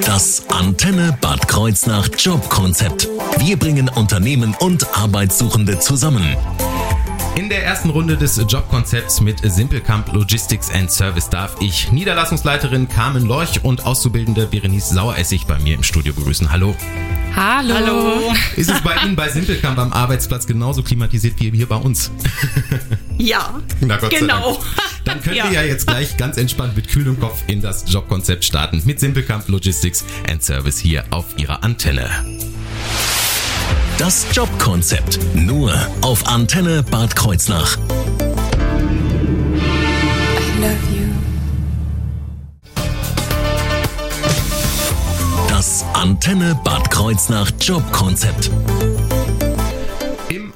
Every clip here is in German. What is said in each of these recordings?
Das Antenne Bad Kreuznach Jobkonzept. Wir bringen Unternehmen und Arbeitssuchende zusammen. In der ersten Runde des Jobkonzepts mit Simplecamp Logistics and Service darf ich Niederlassungsleiterin Carmen Lorch und Auszubildende Berenice Saueressig bei mir im Studio begrüßen. Hallo. Hallo. Hallo. Ist es bei Ihnen bei Simplecamp am Arbeitsplatz genauso klimatisiert wie hier bei uns? Ja, Na Gott genau. Dann können ja. wir ja jetzt gleich ganz entspannt mit kühlem Kopf in das Jobkonzept starten mit Simplecamp Logistics and Service hier auf Ihrer Antenne. Das Jobkonzept nur auf Antenne Bad Kreuznach. Antenne Bad Kreuznach Jobkonzept.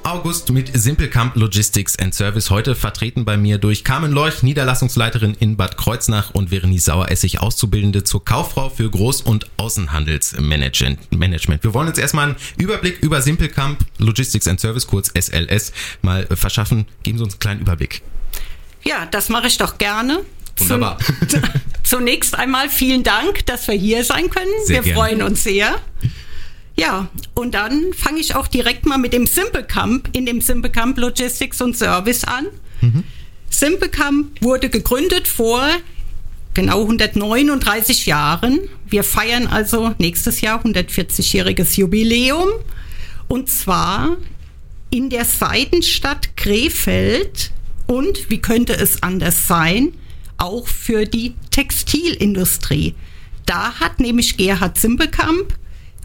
August mit Simplecamp Logistics and Service. Heute vertreten bei mir durch Carmen Leuch, Niederlassungsleiterin in Bad Kreuznach und Verenice Saueressig, Auszubildende zur Kauffrau für Groß- und Außenhandelsmanagement. Wir wollen uns erstmal einen Überblick über Simplecamp Logistics and Service, kurz SLS, mal verschaffen. Geben Sie uns einen kleinen Überblick. Ja, das mache ich doch gerne. Wunderbar. Zunächst einmal vielen Dank, dass wir hier sein können. Sehr wir gerne. freuen uns sehr. Ja, und dann fange ich auch direkt mal mit dem Simple Camp in dem Simple Camp Logistics und Service an. Mhm. Simple Camp wurde gegründet vor genau 139 Jahren. Wir feiern also nächstes Jahr 140-jähriges Jubiläum. Und zwar in der Seidenstadt Krefeld und, wie könnte es anders sein, auch für die Textilindustrie. Da hat nämlich Gerhard Simbekamp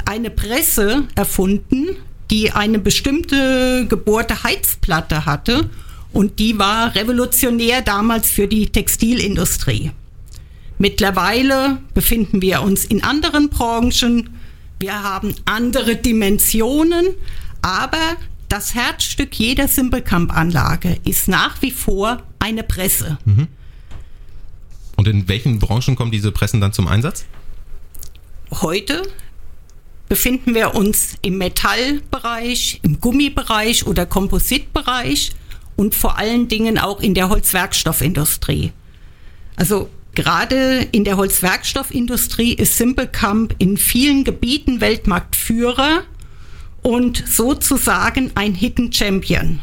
eine Presse erfunden, die eine bestimmte gebohrte Heizplatte hatte und die war revolutionär damals für die Textilindustrie. Mittlerweile befinden wir uns in anderen Branchen, wir haben andere Dimensionen, aber das Herzstück jeder Simpelkamp-Anlage ist nach wie vor eine Presse. Mhm. Und in welchen Branchen kommen diese Pressen dann zum Einsatz? Heute befinden wir uns im Metallbereich, im Gummibereich oder Kompositbereich und vor allen Dingen auch in der Holzwerkstoffindustrie. Also gerade in der Holzwerkstoffindustrie ist Simplecamp in vielen Gebieten Weltmarktführer und sozusagen ein Hidden Champion.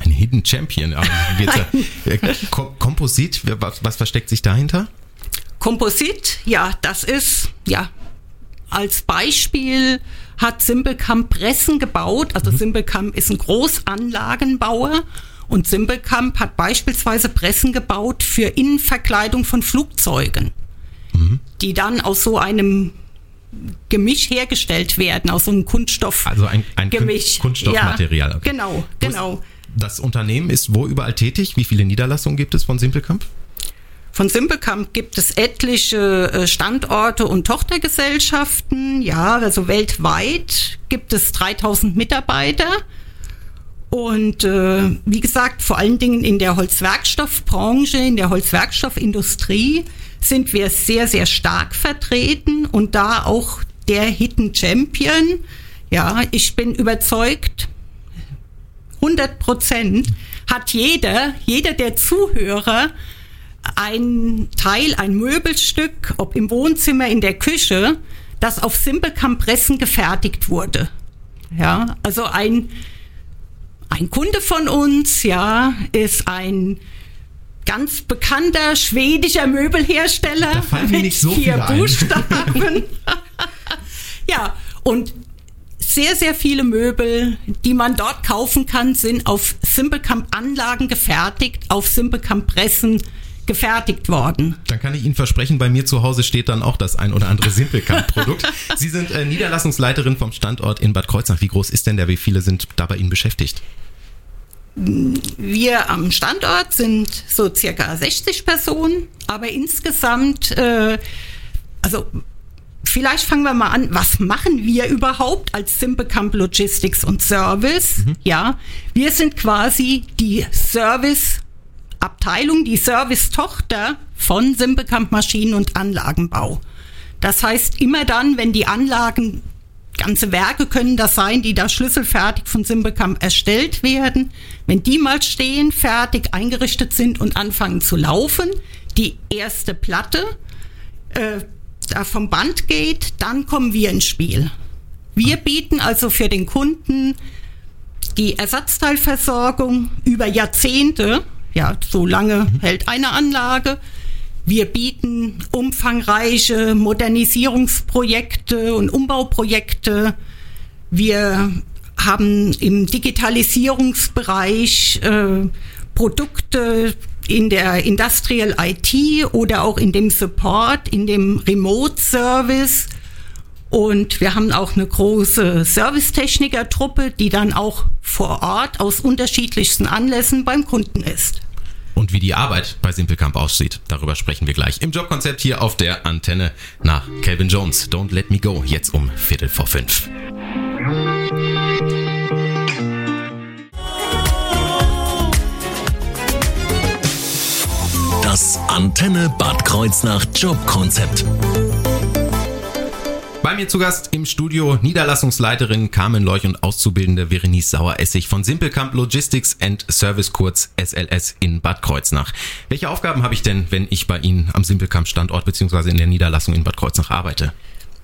Ein Hidden Champion. Äh, Komposit, was, was versteckt sich dahinter? Komposit, ja, das ist ja als Beispiel hat Simpelkamp Pressen gebaut. Also mhm. Simpelkamp ist ein Großanlagenbauer und Simpelkamp hat beispielsweise Pressen gebaut für Innenverkleidung von Flugzeugen, mhm. die dann aus so einem Gemisch hergestellt werden, aus so einem Kunststoff. Also ein, ein Gemisch. Kunststoffmaterial. Ja, okay. Genau, genau. Das Unternehmen ist wo überall tätig? Wie viele Niederlassungen gibt es von Simpelkamp? Von Simpelkamp gibt es etliche äh, Standorte und Tochtergesellschaften. Ja, also weltweit gibt es 3000 Mitarbeiter. Und äh, wie gesagt, vor allen Dingen in der Holzwerkstoffbranche, in der Holzwerkstoffindustrie sind wir sehr, sehr stark vertreten und da auch der Hidden Champion. Ja, ich bin überzeugt, 100 Prozent hat jeder, jeder der Zuhörer ein Teil, ein Möbelstück, ob im Wohnzimmer, in der Küche, das auf Simpelkampressen gefertigt wurde. Ja, also ein, ein Kunde von uns, ja, ist ein ganz bekannter schwedischer Möbelhersteller da fallen mit nicht so vier Buchstaben. ja, und sehr, sehr viele Möbel, die man dort kaufen kann, sind auf Simplecamp-Anlagen gefertigt, auf Simplecamp-Pressen gefertigt worden. Dann kann ich Ihnen versprechen, bei mir zu Hause steht dann auch das ein oder andere Simplecamp-Produkt. Sie sind äh, Niederlassungsleiterin vom Standort in Bad Kreuznach. Wie groß ist denn der? Wie viele sind da bei Ihnen beschäftigt? Wir am Standort sind so circa 60 Personen, aber insgesamt, äh, also vielleicht fangen wir mal an, was machen wir überhaupt als Simplecamp Logistics und Service? Mhm. Ja, wir sind quasi die Service Abteilung, die Service-Tochter von Simbekamp Maschinen- und Anlagenbau. Das heißt, immer dann, wenn die Anlagen, ganze Werke können das sein, die da schlüsselfertig von Simbekamp erstellt werden, wenn die mal stehen, fertig eingerichtet sind und anfangen zu laufen, die erste Platte, äh, da vom Band geht, dann kommen wir ins Spiel. Wir bieten also für den Kunden die Ersatzteilversorgung über Jahrzehnte, ja, so lange mhm. hält eine Anlage. Wir bieten umfangreiche Modernisierungsprojekte und Umbauprojekte. Wir haben im Digitalisierungsbereich äh, Produkte in der Industrial IT oder auch in dem Support, in dem Remote Service. Und wir haben auch eine große Servicetechniker-Truppe, die dann auch vor Ort aus unterschiedlichsten Anlässen beim Kunden ist. Und wie die Arbeit bei Simplecamp aussieht, darüber sprechen wir gleich im Jobkonzept hier auf der Antenne nach Calvin Jones. Don't Let Me Go, jetzt um Viertel vor fünf. Das Antenne Bad Kreuznach Jobkonzept. Bei mir zu Gast im Studio Niederlassungsleiterin Carmen Leuch und Auszubildende Verenice Saueressig von Simplecamp Logistics and Service kurz SLS in Bad Kreuznach. Welche Aufgaben habe ich denn, wenn ich bei Ihnen am Simplecamp Standort bzw. in der Niederlassung in Bad Kreuznach arbeite?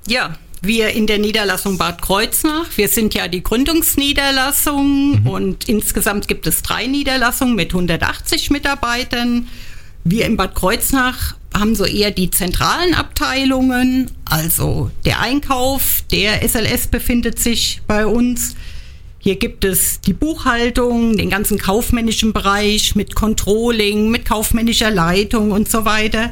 Ja, wir in der Niederlassung Bad Kreuznach, wir sind ja die Gründungsniederlassung mhm. und insgesamt gibt es drei Niederlassungen mit 180 Mitarbeitern. Wir in Bad Kreuznach haben so eher die zentralen Abteilungen, also der Einkauf, der SLS befindet sich bei uns. Hier gibt es die Buchhaltung, den ganzen kaufmännischen Bereich mit Controlling, mit kaufmännischer Leitung und so weiter.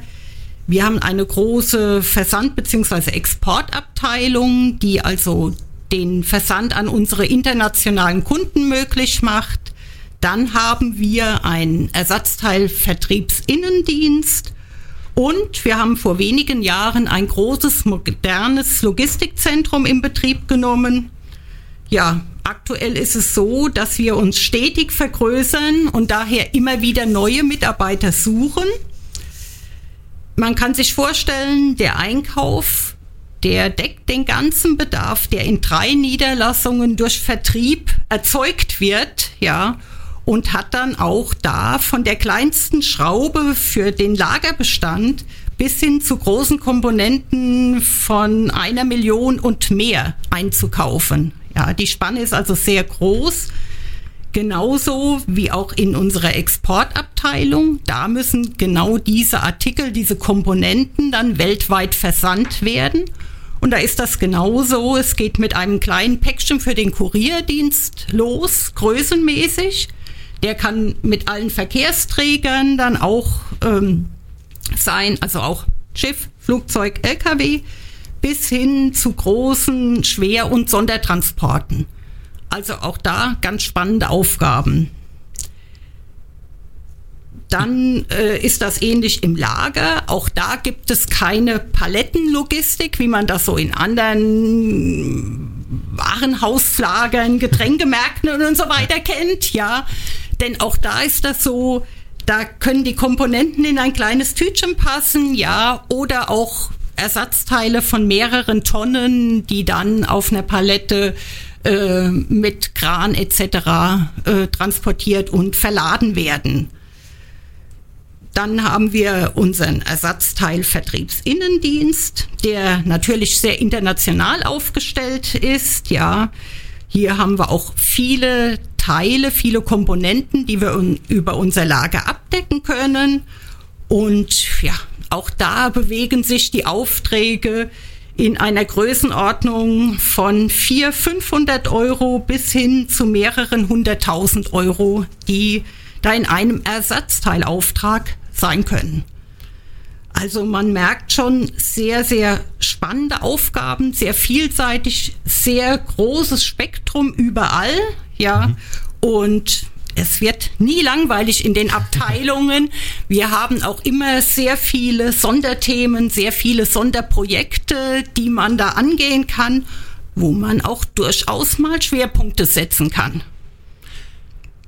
Wir haben eine große Versand- bzw. Exportabteilung, die also den Versand an unsere internationalen Kunden möglich macht. Dann haben wir einen Ersatzteilvertriebsinnendienst und wir haben vor wenigen Jahren ein großes, modernes Logistikzentrum in Betrieb genommen. Ja, aktuell ist es so, dass wir uns stetig vergrößern und daher immer wieder neue Mitarbeiter suchen. Man kann sich vorstellen, der Einkauf, der deckt den ganzen Bedarf, der in drei Niederlassungen durch Vertrieb erzeugt wird, ja und hat dann auch da von der kleinsten Schraube für den Lagerbestand bis hin zu großen Komponenten von einer Million und mehr einzukaufen. Ja, die Spanne ist also sehr groß. Genauso wie auch in unserer Exportabteilung. Da müssen genau diese Artikel, diese Komponenten dann weltweit versandt werden. Und da ist das genauso. Es geht mit einem kleinen Päckchen für den Kurierdienst los, größenmäßig. Der kann mit allen Verkehrsträgern dann auch ähm, sein, also auch Schiff, Flugzeug, Lkw, bis hin zu großen Schwer- und Sondertransporten. Also auch da ganz spannende Aufgaben. Dann äh, ist das ähnlich im Lager. Auch da gibt es keine Palettenlogistik, wie man das so in anderen Warenhauslagern, Getränkemärkten und so weiter kennt. Ja, denn auch da ist das so, da können die Komponenten in ein kleines Tütchen passen, ja, oder auch Ersatzteile von mehreren Tonnen, die dann auf einer Palette äh, mit Kran etc. Äh, transportiert und verladen werden. Dann haben wir unseren Ersatzteilvertriebsinnendienst, der natürlich sehr international aufgestellt ist. Ja, hier haben wir auch viele Teile, viele Komponenten, die wir un über unser Lager abdecken können. Und ja, auch da bewegen sich die Aufträge in einer Größenordnung von 400, 500 Euro bis hin zu mehreren hunderttausend Euro, die da in einem Ersatzteilauftrag sein können. Also man merkt schon sehr, sehr spannende Aufgaben, sehr vielseitig, sehr großes Spektrum überall, ja. Mhm. Und es wird nie langweilig in den Abteilungen. Wir haben auch immer sehr viele Sonderthemen, sehr viele Sonderprojekte, die man da angehen kann, wo man auch durchaus mal Schwerpunkte setzen kann.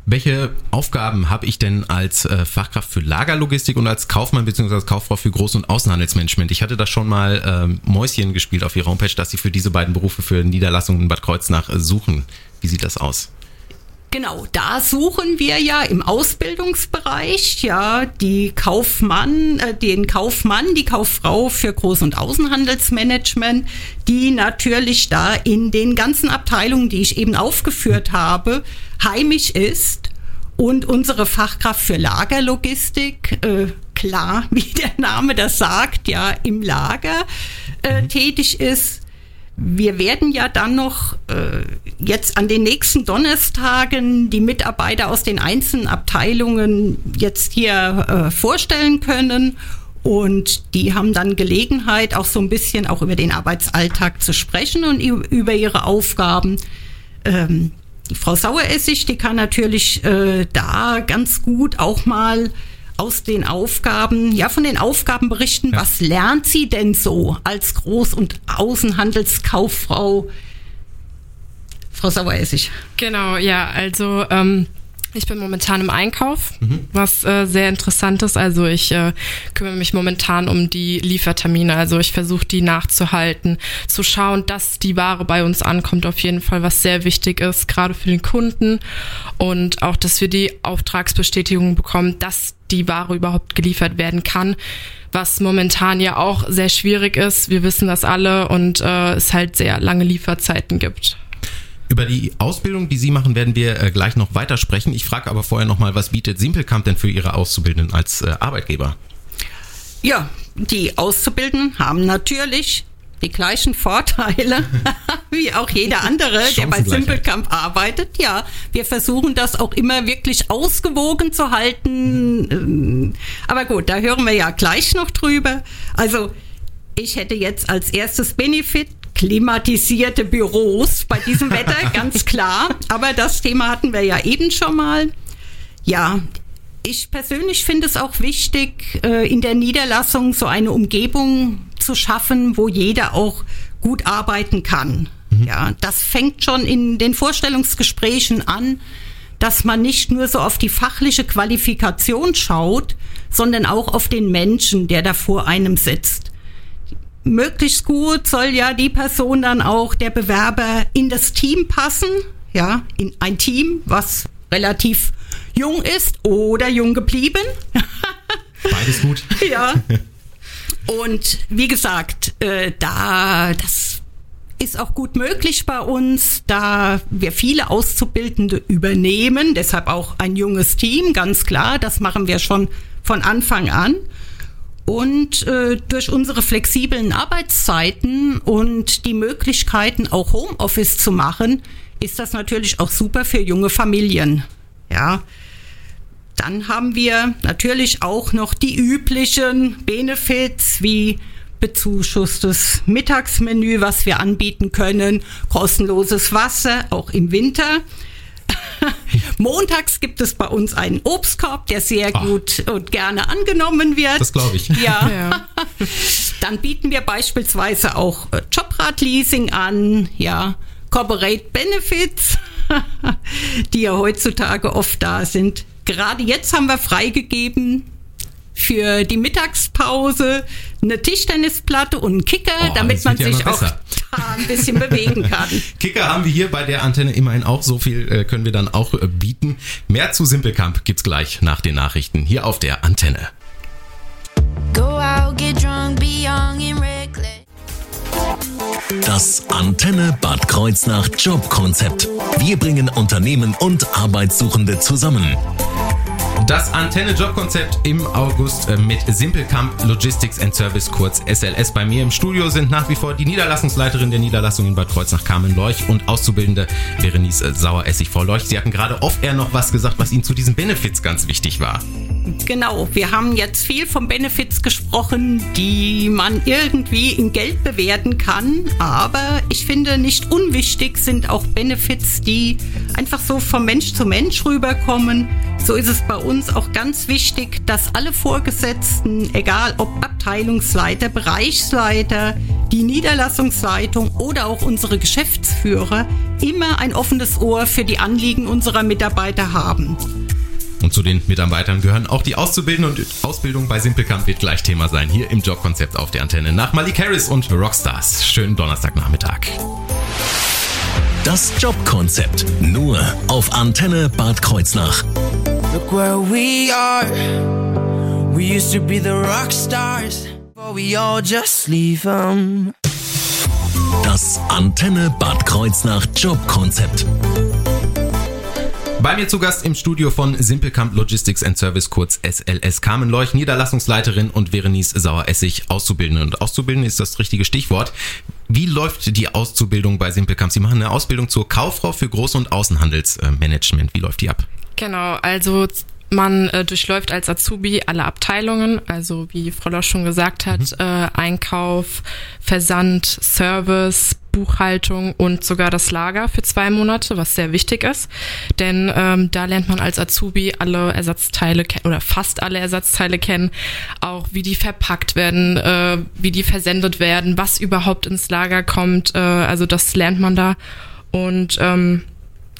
Welche Aufgaben habe ich denn als äh, Fachkraft für Lagerlogistik und als Kaufmann bzw. Kauffrau für Groß- und Außenhandelsmanagement? Ich hatte da schon mal ähm, Mäuschen gespielt auf Ihrer Homepage, dass Sie für diese beiden Berufe für Niederlassungen in Bad Kreuznach äh, suchen. Wie sieht das aus? Genau, da suchen wir ja im Ausbildungsbereich ja die Kaufmann, äh, den Kaufmann, die Kauffrau für Groß- und Außenhandelsmanagement, die natürlich da in den ganzen Abteilungen, die ich eben aufgeführt habe, heimisch ist und unsere Fachkraft für Lagerlogistik, äh, klar, wie der Name das sagt, ja, im Lager äh, mhm. tätig ist wir werden ja dann noch äh, jetzt an den nächsten Donnerstagen die Mitarbeiter aus den einzelnen Abteilungen jetzt hier äh, vorstellen können. Und die haben dann Gelegenheit, auch so ein bisschen auch über den Arbeitsalltag zu sprechen und über ihre Aufgaben. Ähm, die Frau Saueressig, die kann natürlich äh, da ganz gut auch mal aus den Aufgaben, ja, von den Aufgaben berichten. Ja. Was lernt sie denn so als Groß- und Außenhandelskauffrau? Frau Saueressig. Genau, ja, also ähm, ich bin momentan im Einkauf, mhm. was äh, sehr interessant ist. Also ich äh, kümmere mich momentan um die Liefertermine. Also ich versuche die nachzuhalten, zu schauen, dass die Ware bei uns ankommt. Auf jeden Fall, was sehr wichtig ist, gerade für den Kunden. Und auch, dass wir die Auftragsbestätigung bekommen, dass die Ware überhaupt geliefert werden kann. Was momentan ja auch sehr schwierig ist. Wir wissen das alle und äh, es halt sehr lange Lieferzeiten gibt. Über die Ausbildung, die Sie machen, werden wir äh, gleich noch weiter sprechen. Ich frage aber vorher nochmal, was bietet Simpelkamp denn für Ihre Auszubildenden als äh, Arbeitgeber? Ja, die Auszubildenden haben natürlich die gleichen Vorteile wie auch jeder andere, der bei Simpelkamp arbeitet. Ja, wir versuchen das auch immer wirklich ausgewogen zu halten. Aber gut, da hören wir ja gleich noch drüber. Also ich hätte jetzt als erstes Benefit klimatisierte Büros bei diesem Wetter, ganz klar. Aber das Thema hatten wir ja eben schon mal. Ja, ich persönlich finde es auch wichtig, äh, in der Niederlassung so eine Umgebung zu schaffen, wo jeder auch gut arbeiten kann. Mhm. Ja, das fängt schon in den Vorstellungsgesprächen an, dass man nicht nur so auf die fachliche Qualifikation schaut, sondern auch auf den Menschen, der da vor einem sitzt möglichst gut soll ja die Person dann auch, der Bewerber, in das Team passen. Ja, in ein Team, was relativ jung ist oder jung geblieben. Beides gut. ja. Und wie gesagt, äh, da, das ist auch gut möglich bei uns, da wir viele Auszubildende übernehmen, deshalb auch ein junges Team, ganz klar, das machen wir schon von Anfang an. Und äh, durch unsere flexiblen Arbeitszeiten und die Möglichkeiten, auch Homeoffice zu machen, ist das natürlich auch super für junge Familien. Ja. Dann haben wir natürlich auch noch die üblichen Benefits wie bezuschusstes Mittagsmenü, was wir anbieten können, kostenloses Wasser, auch im Winter. Montags gibt es bei uns einen Obstkorb, der sehr Ach. gut und gerne angenommen wird. Das glaube ich. Ja. ja. Dann bieten wir beispielsweise auch äh, Jobrat-Leasing an, ja, Corporate Benefits, die ja heutzutage oft da sind. Gerade jetzt haben wir freigegeben für die Mittagspause eine Tischtennisplatte und einen Kicker, oh, damit man sich auch ein bisschen bewegen kann. Kicker haben wir hier bei der Antenne immerhin auch. So viel äh, können wir dann auch äh, bieten. Mehr zu Simpelkamp gibt's gleich nach den Nachrichten hier auf der Antenne. Go out, get drunk, be young and reckless. Das Antenne Bad Kreuznach Jobkonzept. Wir bringen Unternehmen und Arbeitssuchende zusammen. Das Antenne-Jobkonzept im August äh, mit Simpelkamp Logistics and Service, kurz SLS. Bei mir im Studio sind nach wie vor die Niederlassungsleiterin der Niederlassung in Bad Kreuznach, Carmen Leuch, und Auszubildende Berenice Saueressig. Frau Leuch, Sie hatten gerade off-air noch was gesagt, was Ihnen zu diesen Benefits ganz wichtig war. Genau, wir haben jetzt viel von Benefits gesprochen, die man irgendwie in Geld bewerten kann. Aber ich finde, nicht unwichtig sind auch Benefits, die einfach so vom Mensch zu Mensch rüberkommen. So ist es bei uns auch ganz wichtig, dass alle Vorgesetzten, egal ob Abteilungsleiter, Bereichsleiter, die Niederlassungsleitung oder auch unsere Geschäftsführer, immer ein offenes Ohr für die Anliegen unserer Mitarbeiter haben. Und zu den Mitarbeitern gehören auch die Auszubildenden und Ausbildung bei Simpelkamp wird gleich Thema sein, hier im Jobkonzept auf der Antenne. Nach Malik Harris und Rockstars. Schönen Donnerstagnachmittag. Das Jobkonzept. Nur auf Antenne Bad Kreuznach. Look where we are. We used to be the rock stars. But we all just leave them. Das Antenne Bad Kreuznach Jobkonzept. Bei mir zu Gast im Studio von Simpelkamp Logistics and Service, kurz SLS, Carmen Leuch, Niederlassungsleiterin und Verenice Sauer-Essig, Auszubildende. Und Auszubildende ist das richtige Stichwort. Wie läuft die Auszubildung bei Simpelkamp? Sie machen eine Ausbildung zur Kauffrau für Groß- und Außenhandelsmanagement. Wie läuft die ab? Genau, also man äh, durchläuft als Azubi alle Abteilungen, also wie Frau Losch schon gesagt hat, mhm. äh, Einkauf, Versand, Service, Buchhaltung und sogar das Lager für zwei Monate, was sehr wichtig ist. Denn ähm, da lernt man als Azubi alle Ersatzteile oder fast alle Ersatzteile kennen, auch wie die verpackt werden, äh, wie die versendet werden, was überhaupt ins Lager kommt. Äh, also das lernt man da. Und ähm,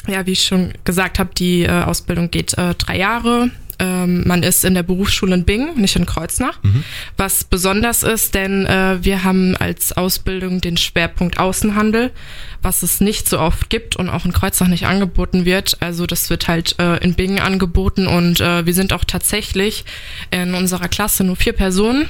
ja, wie ich schon gesagt habe, die äh, Ausbildung geht äh, drei Jahre. Ähm, man ist in der Berufsschule in Bingen, nicht in Kreuznach. Mhm. Was besonders ist, denn äh, wir haben als Ausbildung den Schwerpunkt Außenhandel, was es nicht so oft gibt und auch in Kreuznach nicht angeboten wird. Also das wird halt äh, in Bingen angeboten und äh, wir sind auch tatsächlich in unserer Klasse nur vier Personen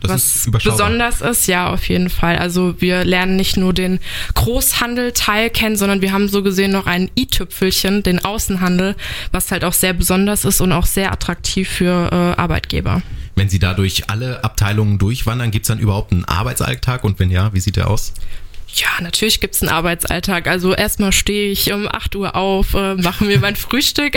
das was ist besonders ist, ja, auf jeden Fall. Also wir lernen nicht nur den Großhandel-Teil kennen, sondern wir haben so gesehen noch ein i-Tüpfelchen, den Außenhandel, was halt auch sehr besonders ist und auch sehr attraktiv für äh, Arbeitgeber. Wenn Sie dadurch alle Abteilungen durchwandern, gibt es dann überhaupt einen Arbeitsalltag und wenn ja, wie sieht der aus? Ja, natürlich gibt's einen Arbeitsalltag. Also erstmal stehe ich um 8 Uhr auf, äh, mache mir mein Frühstück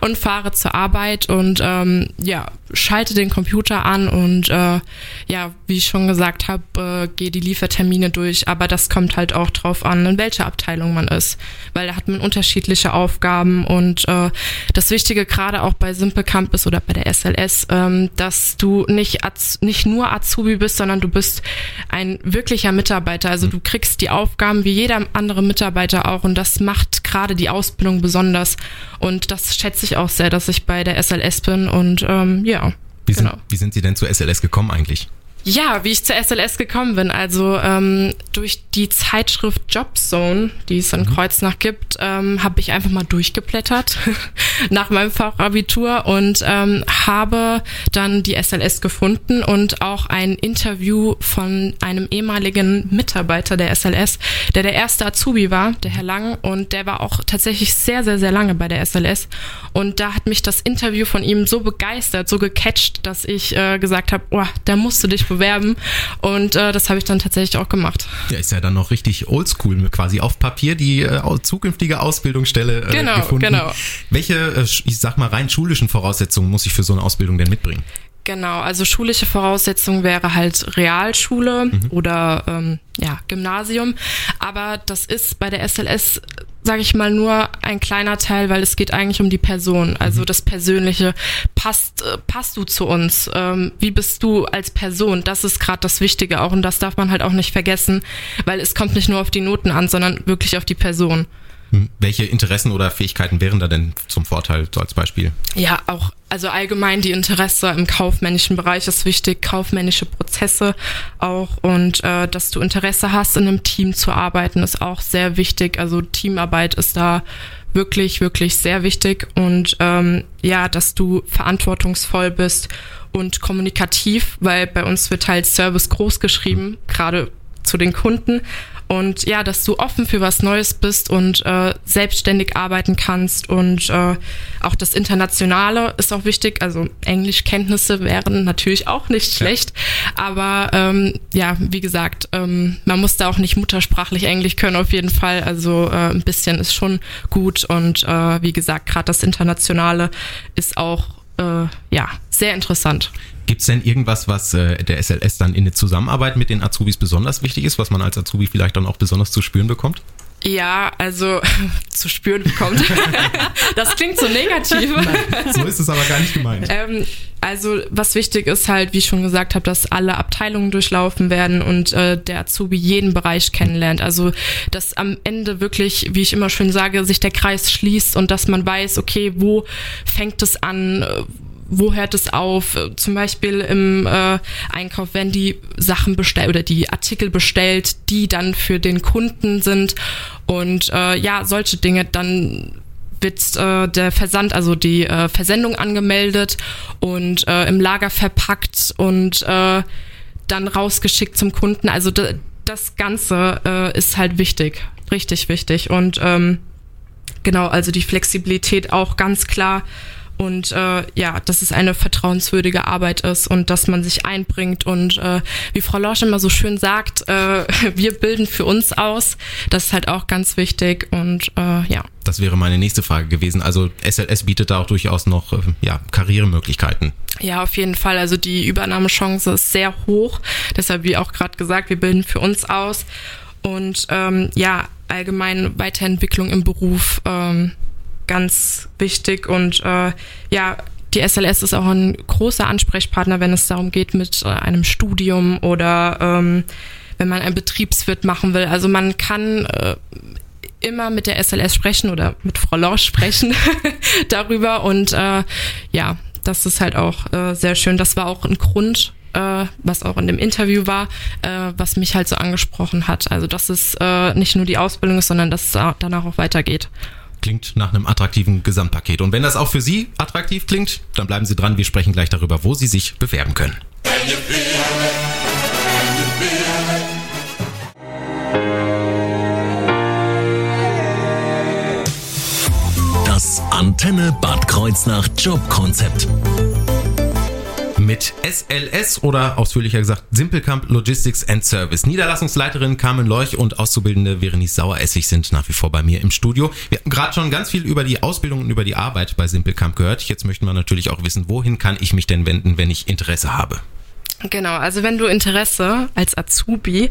und fahre zur Arbeit und ähm, ja, schalte den Computer an und äh, ja, wie ich schon gesagt habe, äh, gehe die Liefertermine durch. Aber das kommt halt auch drauf an, in welcher Abteilung man ist, weil da hat man unterschiedliche Aufgaben und äh, das Wichtige gerade auch bei Simple Campus oder bei der SLS, ähm, dass du nicht nicht nur Azubi bist, sondern du bist ein wirklicher Mitarbeiter. Also du kriegst die Aufgaben wie jeder andere Mitarbeiter auch und das macht gerade die Ausbildung besonders und das schätze ich auch sehr, dass ich bei der SLS bin und ähm, ja wie sind, genau. wie sind Sie denn zur SLS gekommen eigentlich? Ja, wie ich zur SLS gekommen bin. Also ähm, durch die Zeitschrift Jobzone, die es in mhm. Kreuznach gibt, ähm, habe ich einfach mal durchgeblättert nach meinem Fachabitur und ähm, habe dann die SLS gefunden und auch ein Interview von einem ehemaligen Mitarbeiter der SLS, der der erste Azubi war, der Herr Lang, und der war auch tatsächlich sehr, sehr, sehr lange bei der SLS. Und da hat mich das Interview von ihm so begeistert, so gecatcht, dass ich äh, gesagt habe, oh, da musst du dich bewerben. Und äh, das habe ich dann tatsächlich auch gemacht. Ja, ist ja dann noch richtig oldschool, quasi auf Papier die äh, zukünftige Ausbildungsstelle äh, genau, gefunden. Genau. Welche, äh, ich sag mal, rein schulischen Voraussetzungen muss ich für so eine Ausbildung denn mitbringen? Genau, also schulische Voraussetzung wäre halt Realschule mhm. oder ähm, ja, Gymnasium. Aber das ist bei der SLS sage ich mal, nur ein kleiner Teil, weil es geht eigentlich um die Person, also mhm. das Persönliche. Passt, äh, passt du zu uns? Ähm, wie bist du als Person? Das ist gerade das Wichtige auch und das darf man halt auch nicht vergessen, weil es kommt nicht nur auf die Noten an, sondern wirklich auf die Person. Hm, welche Interessen oder Fähigkeiten wären da denn zum Vorteil, so als Beispiel? Ja, auch, also allgemein die Interesse im kaufmännischen Bereich ist wichtig, kaufmännische Prozesse auch und äh, dass du Interesse hast, in einem Team zu arbeiten, ist auch sehr wichtig. Also Teamarbeit ist da wirklich, wirklich sehr wichtig und ähm, ja, dass du verantwortungsvoll bist und kommunikativ, weil bei uns wird halt Service groß geschrieben, gerade zu den Kunden und ja, dass du offen für was Neues bist und äh, selbstständig arbeiten kannst und äh, auch das Internationale ist auch wichtig. Also Englischkenntnisse wären natürlich auch nicht schlecht, ja. aber ähm, ja, wie gesagt, ähm, man muss da auch nicht muttersprachlich Englisch können auf jeden Fall. Also äh, ein bisschen ist schon gut und äh, wie gesagt, gerade das Internationale ist auch äh, ja sehr interessant. Gibt es denn irgendwas, was äh, der SLS dann in der Zusammenarbeit mit den Azubis besonders wichtig ist, was man als Azubi vielleicht dann auch besonders zu spüren bekommt? Ja, also zu spüren bekommt. das klingt so negativ. Nein, so ist es aber gar nicht gemeint. Ähm, also was wichtig ist halt, wie ich schon gesagt habe, dass alle Abteilungen durchlaufen werden und äh, der Azubi jeden Bereich kennenlernt. Also dass am Ende wirklich, wie ich immer schön sage, sich der Kreis schließt und dass man weiß, okay, wo fängt es an, wo hört es auf? Zum Beispiel im äh, Einkauf werden die Sachen bestellt oder die Artikel bestellt, die dann für den Kunden sind und äh, ja, solche Dinge. Dann wird äh, der Versand, also die äh, Versendung angemeldet und äh, im Lager verpackt und äh, dann rausgeschickt zum Kunden. Also das Ganze äh, ist halt wichtig, richtig wichtig. Und ähm, genau, also die Flexibilität auch ganz klar und äh, ja, dass es eine vertrauenswürdige Arbeit ist und dass man sich einbringt und äh, wie Frau Lorsch immer so schön sagt, äh, wir bilden für uns aus. Das ist halt auch ganz wichtig und äh, ja. Das wäre meine nächste Frage gewesen. Also SLS bietet da auch durchaus noch äh, ja, Karrieremöglichkeiten. Ja, auf jeden Fall. Also die Übernahmechance ist sehr hoch. Deshalb, wie auch gerade gesagt, wir bilden für uns aus. Und ähm, ja, allgemein Weiterentwicklung im Beruf. Ähm, ganz wichtig und äh, ja, die SLS ist auch ein großer Ansprechpartner, wenn es darum geht mit äh, einem Studium oder ähm, wenn man ein Betriebswirt machen will. Also man kann äh, immer mit der SLS sprechen oder mit Frau Lorsch sprechen darüber und äh, ja, das ist halt auch äh, sehr schön. Das war auch ein Grund, äh, was auch in dem Interview war, äh, was mich halt so angesprochen hat. Also dass es äh, nicht nur die Ausbildung ist, sondern dass es danach auch weitergeht klingt nach einem attraktiven Gesamtpaket. Und wenn das auch für Sie attraktiv klingt, dann bleiben Sie dran. Wir sprechen gleich darüber, wo Sie sich bewerben können. Das Antenne Bad Kreuznach Jobkonzept mit SLS oder ausführlicher gesagt Simpelkamp Logistics and Service. Niederlassungsleiterin Carmen Leuch und Auszubildende Verenice Saueressig sind nach wie vor bei mir im Studio. Wir haben gerade schon ganz viel über die Ausbildung und über die Arbeit bei Simpelkamp gehört. Jetzt möchten wir natürlich auch wissen, wohin kann ich mich denn wenden, wenn ich Interesse habe? Genau, also wenn du Interesse als Azubi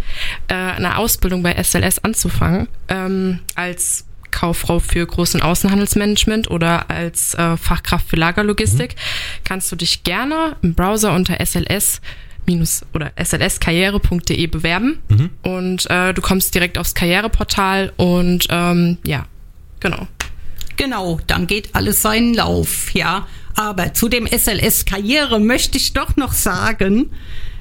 äh, eine Ausbildung bei SLS anzufangen, ähm, als Kauffrau für Groß- und Außenhandelsmanagement oder als äh, Fachkraft für Lagerlogistik, mhm. kannst du dich gerne im Browser unter SLS minus oder slskarriere.de bewerben mhm. und äh, du kommst direkt aufs Karriereportal und ähm, ja, genau. Genau, dann geht alles seinen Lauf, ja. Aber zu dem SLS Karriere möchte ich doch noch sagen,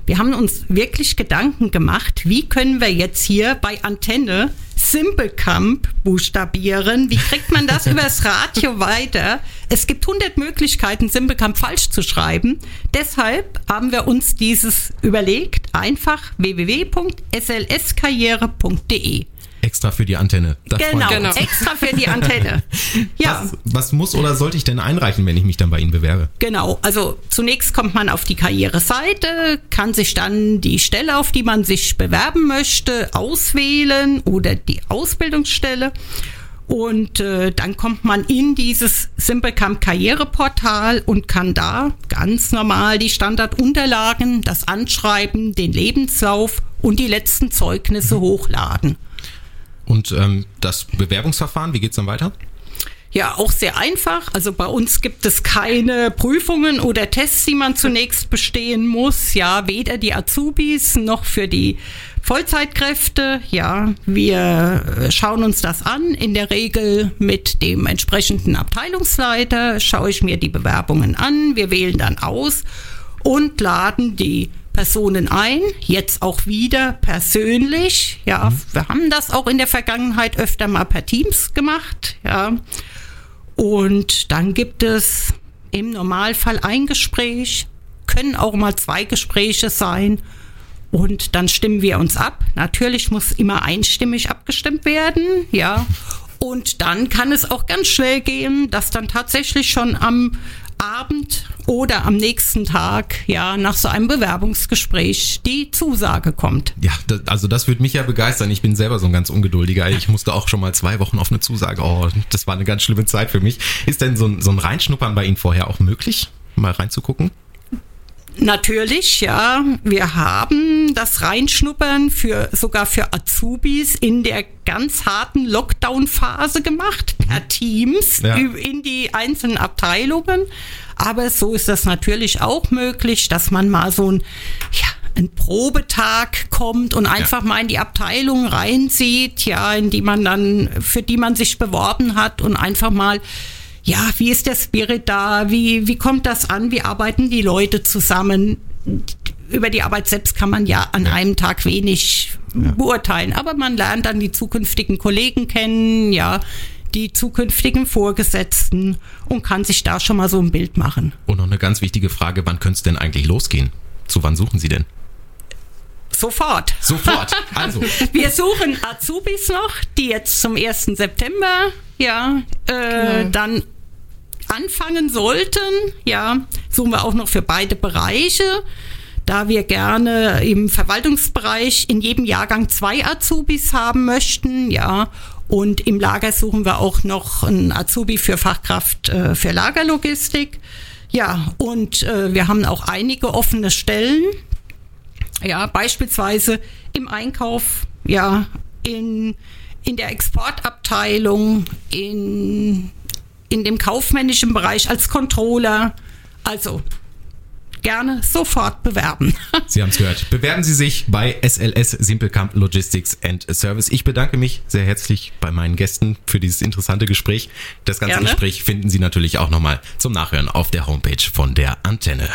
wir haben uns wirklich Gedanken gemacht, wie können wir jetzt hier bei Antenne Simplecamp buchstabieren? Wie kriegt man das übers Radio weiter? Es gibt 100 Möglichkeiten, Simplecamp falsch zu schreiben. Deshalb haben wir uns dieses überlegt, einfach www.slskarriere.de extra für die Antenne. Das genau, genau, extra für die Antenne. Ja. Was, was, muss oder sollte ich denn einreichen, wenn ich mich dann bei Ihnen bewerbe? Genau, also zunächst kommt man auf die Karriereseite, kann sich dann die Stelle, auf die man sich bewerben möchte, auswählen oder die Ausbildungsstelle. Und äh, dann kommt man in dieses Simplecamp Karriereportal und kann da ganz normal die Standardunterlagen, das Anschreiben, den Lebenslauf und die letzten Zeugnisse hochladen. Und ähm, das Bewerbungsverfahren, wie geht's dann weiter? Ja, auch sehr einfach. Also bei uns gibt es keine Prüfungen oder Tests, die man zunächst bestehen muss. Ja, weder die Azubis noch für die Vollzeitkräfte. Ja, wir schauen uns das an. In der Regel mit dem entsprechenden Abteilungsleiter schaue ich mir die Bewerbungen an. Wir wählen dann aus und laden die Personen ein, jetzt auch wieder persönlich. Ja, mhm. wir haben das auch in der Vergangenheit öfter mal per Teams gemacht. Ja, und dann gibt es im Normalfall ein Gespräch, können auch mal zwei Gespräche sein. Und dann stimmen wir uns ab. Natürlich muss immer einstimmig abgestimmt werden, ja. Und dann kann es auch ganz schnell gehen, dass dann tatsächlich schon am Abend oder am nächsten Tag, ja, nach so einem Bewerbungsgespräch die Zusage kommt. Ja, das, also das würde mich ja begeistern. Ich bin selber so ein ganz ungeduldiger. Ich musste auch schon mal zwei Wochen auf eine Zusage. Oh, das war eine ganz schlimme Zeit für mich. Ist denn so ein, so ein Reinschnuppern bei Ihnen vorher auch möglich? Mal reinzugucken? Natürlich, ja. Wir haben das Reinschnuppern für, sogar für Azubis in der ganz harten Lockdown-Phase gemacht, per. Teams, ja. in die einzelnen Abteilungen. Aber so ist das natürlich auch möglich, dass man mal so ein, ja, ein Probetag kommt und einfach ja. mal in die Abteilung reinsieht, ja, in die man dann, für die man sich beworben hat und einfach mal ja, wie ist der Spirit da? Wie, wie kommt das an? Wie arbeiten die Leute zusammen? Über die Arbeit selbst kann man ja an ja. einem Tag wenig ja. beurteilen, aber man lernt dann die zukünftigen Kollegen kennen, ja, die zukünftigen Vorgesetzten und kann sich da schon mal so ein Bild machen. Und noch eine ganz wichtige Frage, wann könnte es denn eigentlich losgehen? Zu wann suchen Sie denn? Sofort. Sofort. Also. Wir suchen Azubis noch, die jetzt zum 1. September ja äh, genau. dann anfangen sollten. Ja, suchen wir auch noch für beide Bereiche. Da wir gerne im Verwaltungsbereich in jedem Jahrgang zwei Azubis haben möchten, ja, und im Lager suchen wir auch noch einen Azubi für Fachkraft äh, für Lagerlogistik. Ja, und äh, wir haben auch einige offene Stellen. Ja, beispielsweise im Einkauf, ja, in, in der Exportabteilung, in, in dem kaufmännischen Bereich als Controller. Also gerne sofort bewerben. Sie haben es gehört. Bewerben Sie sich bei SLS Simplecamp Logistics and Service. Ich bedanke mich sehr herzlich bei meinen Gästen für dieses interessante Gespräch. Das ganze gerne. Gespräch finden Sie natürlich auch nochmal zum Nachhören auf der Homepage von der Antenne.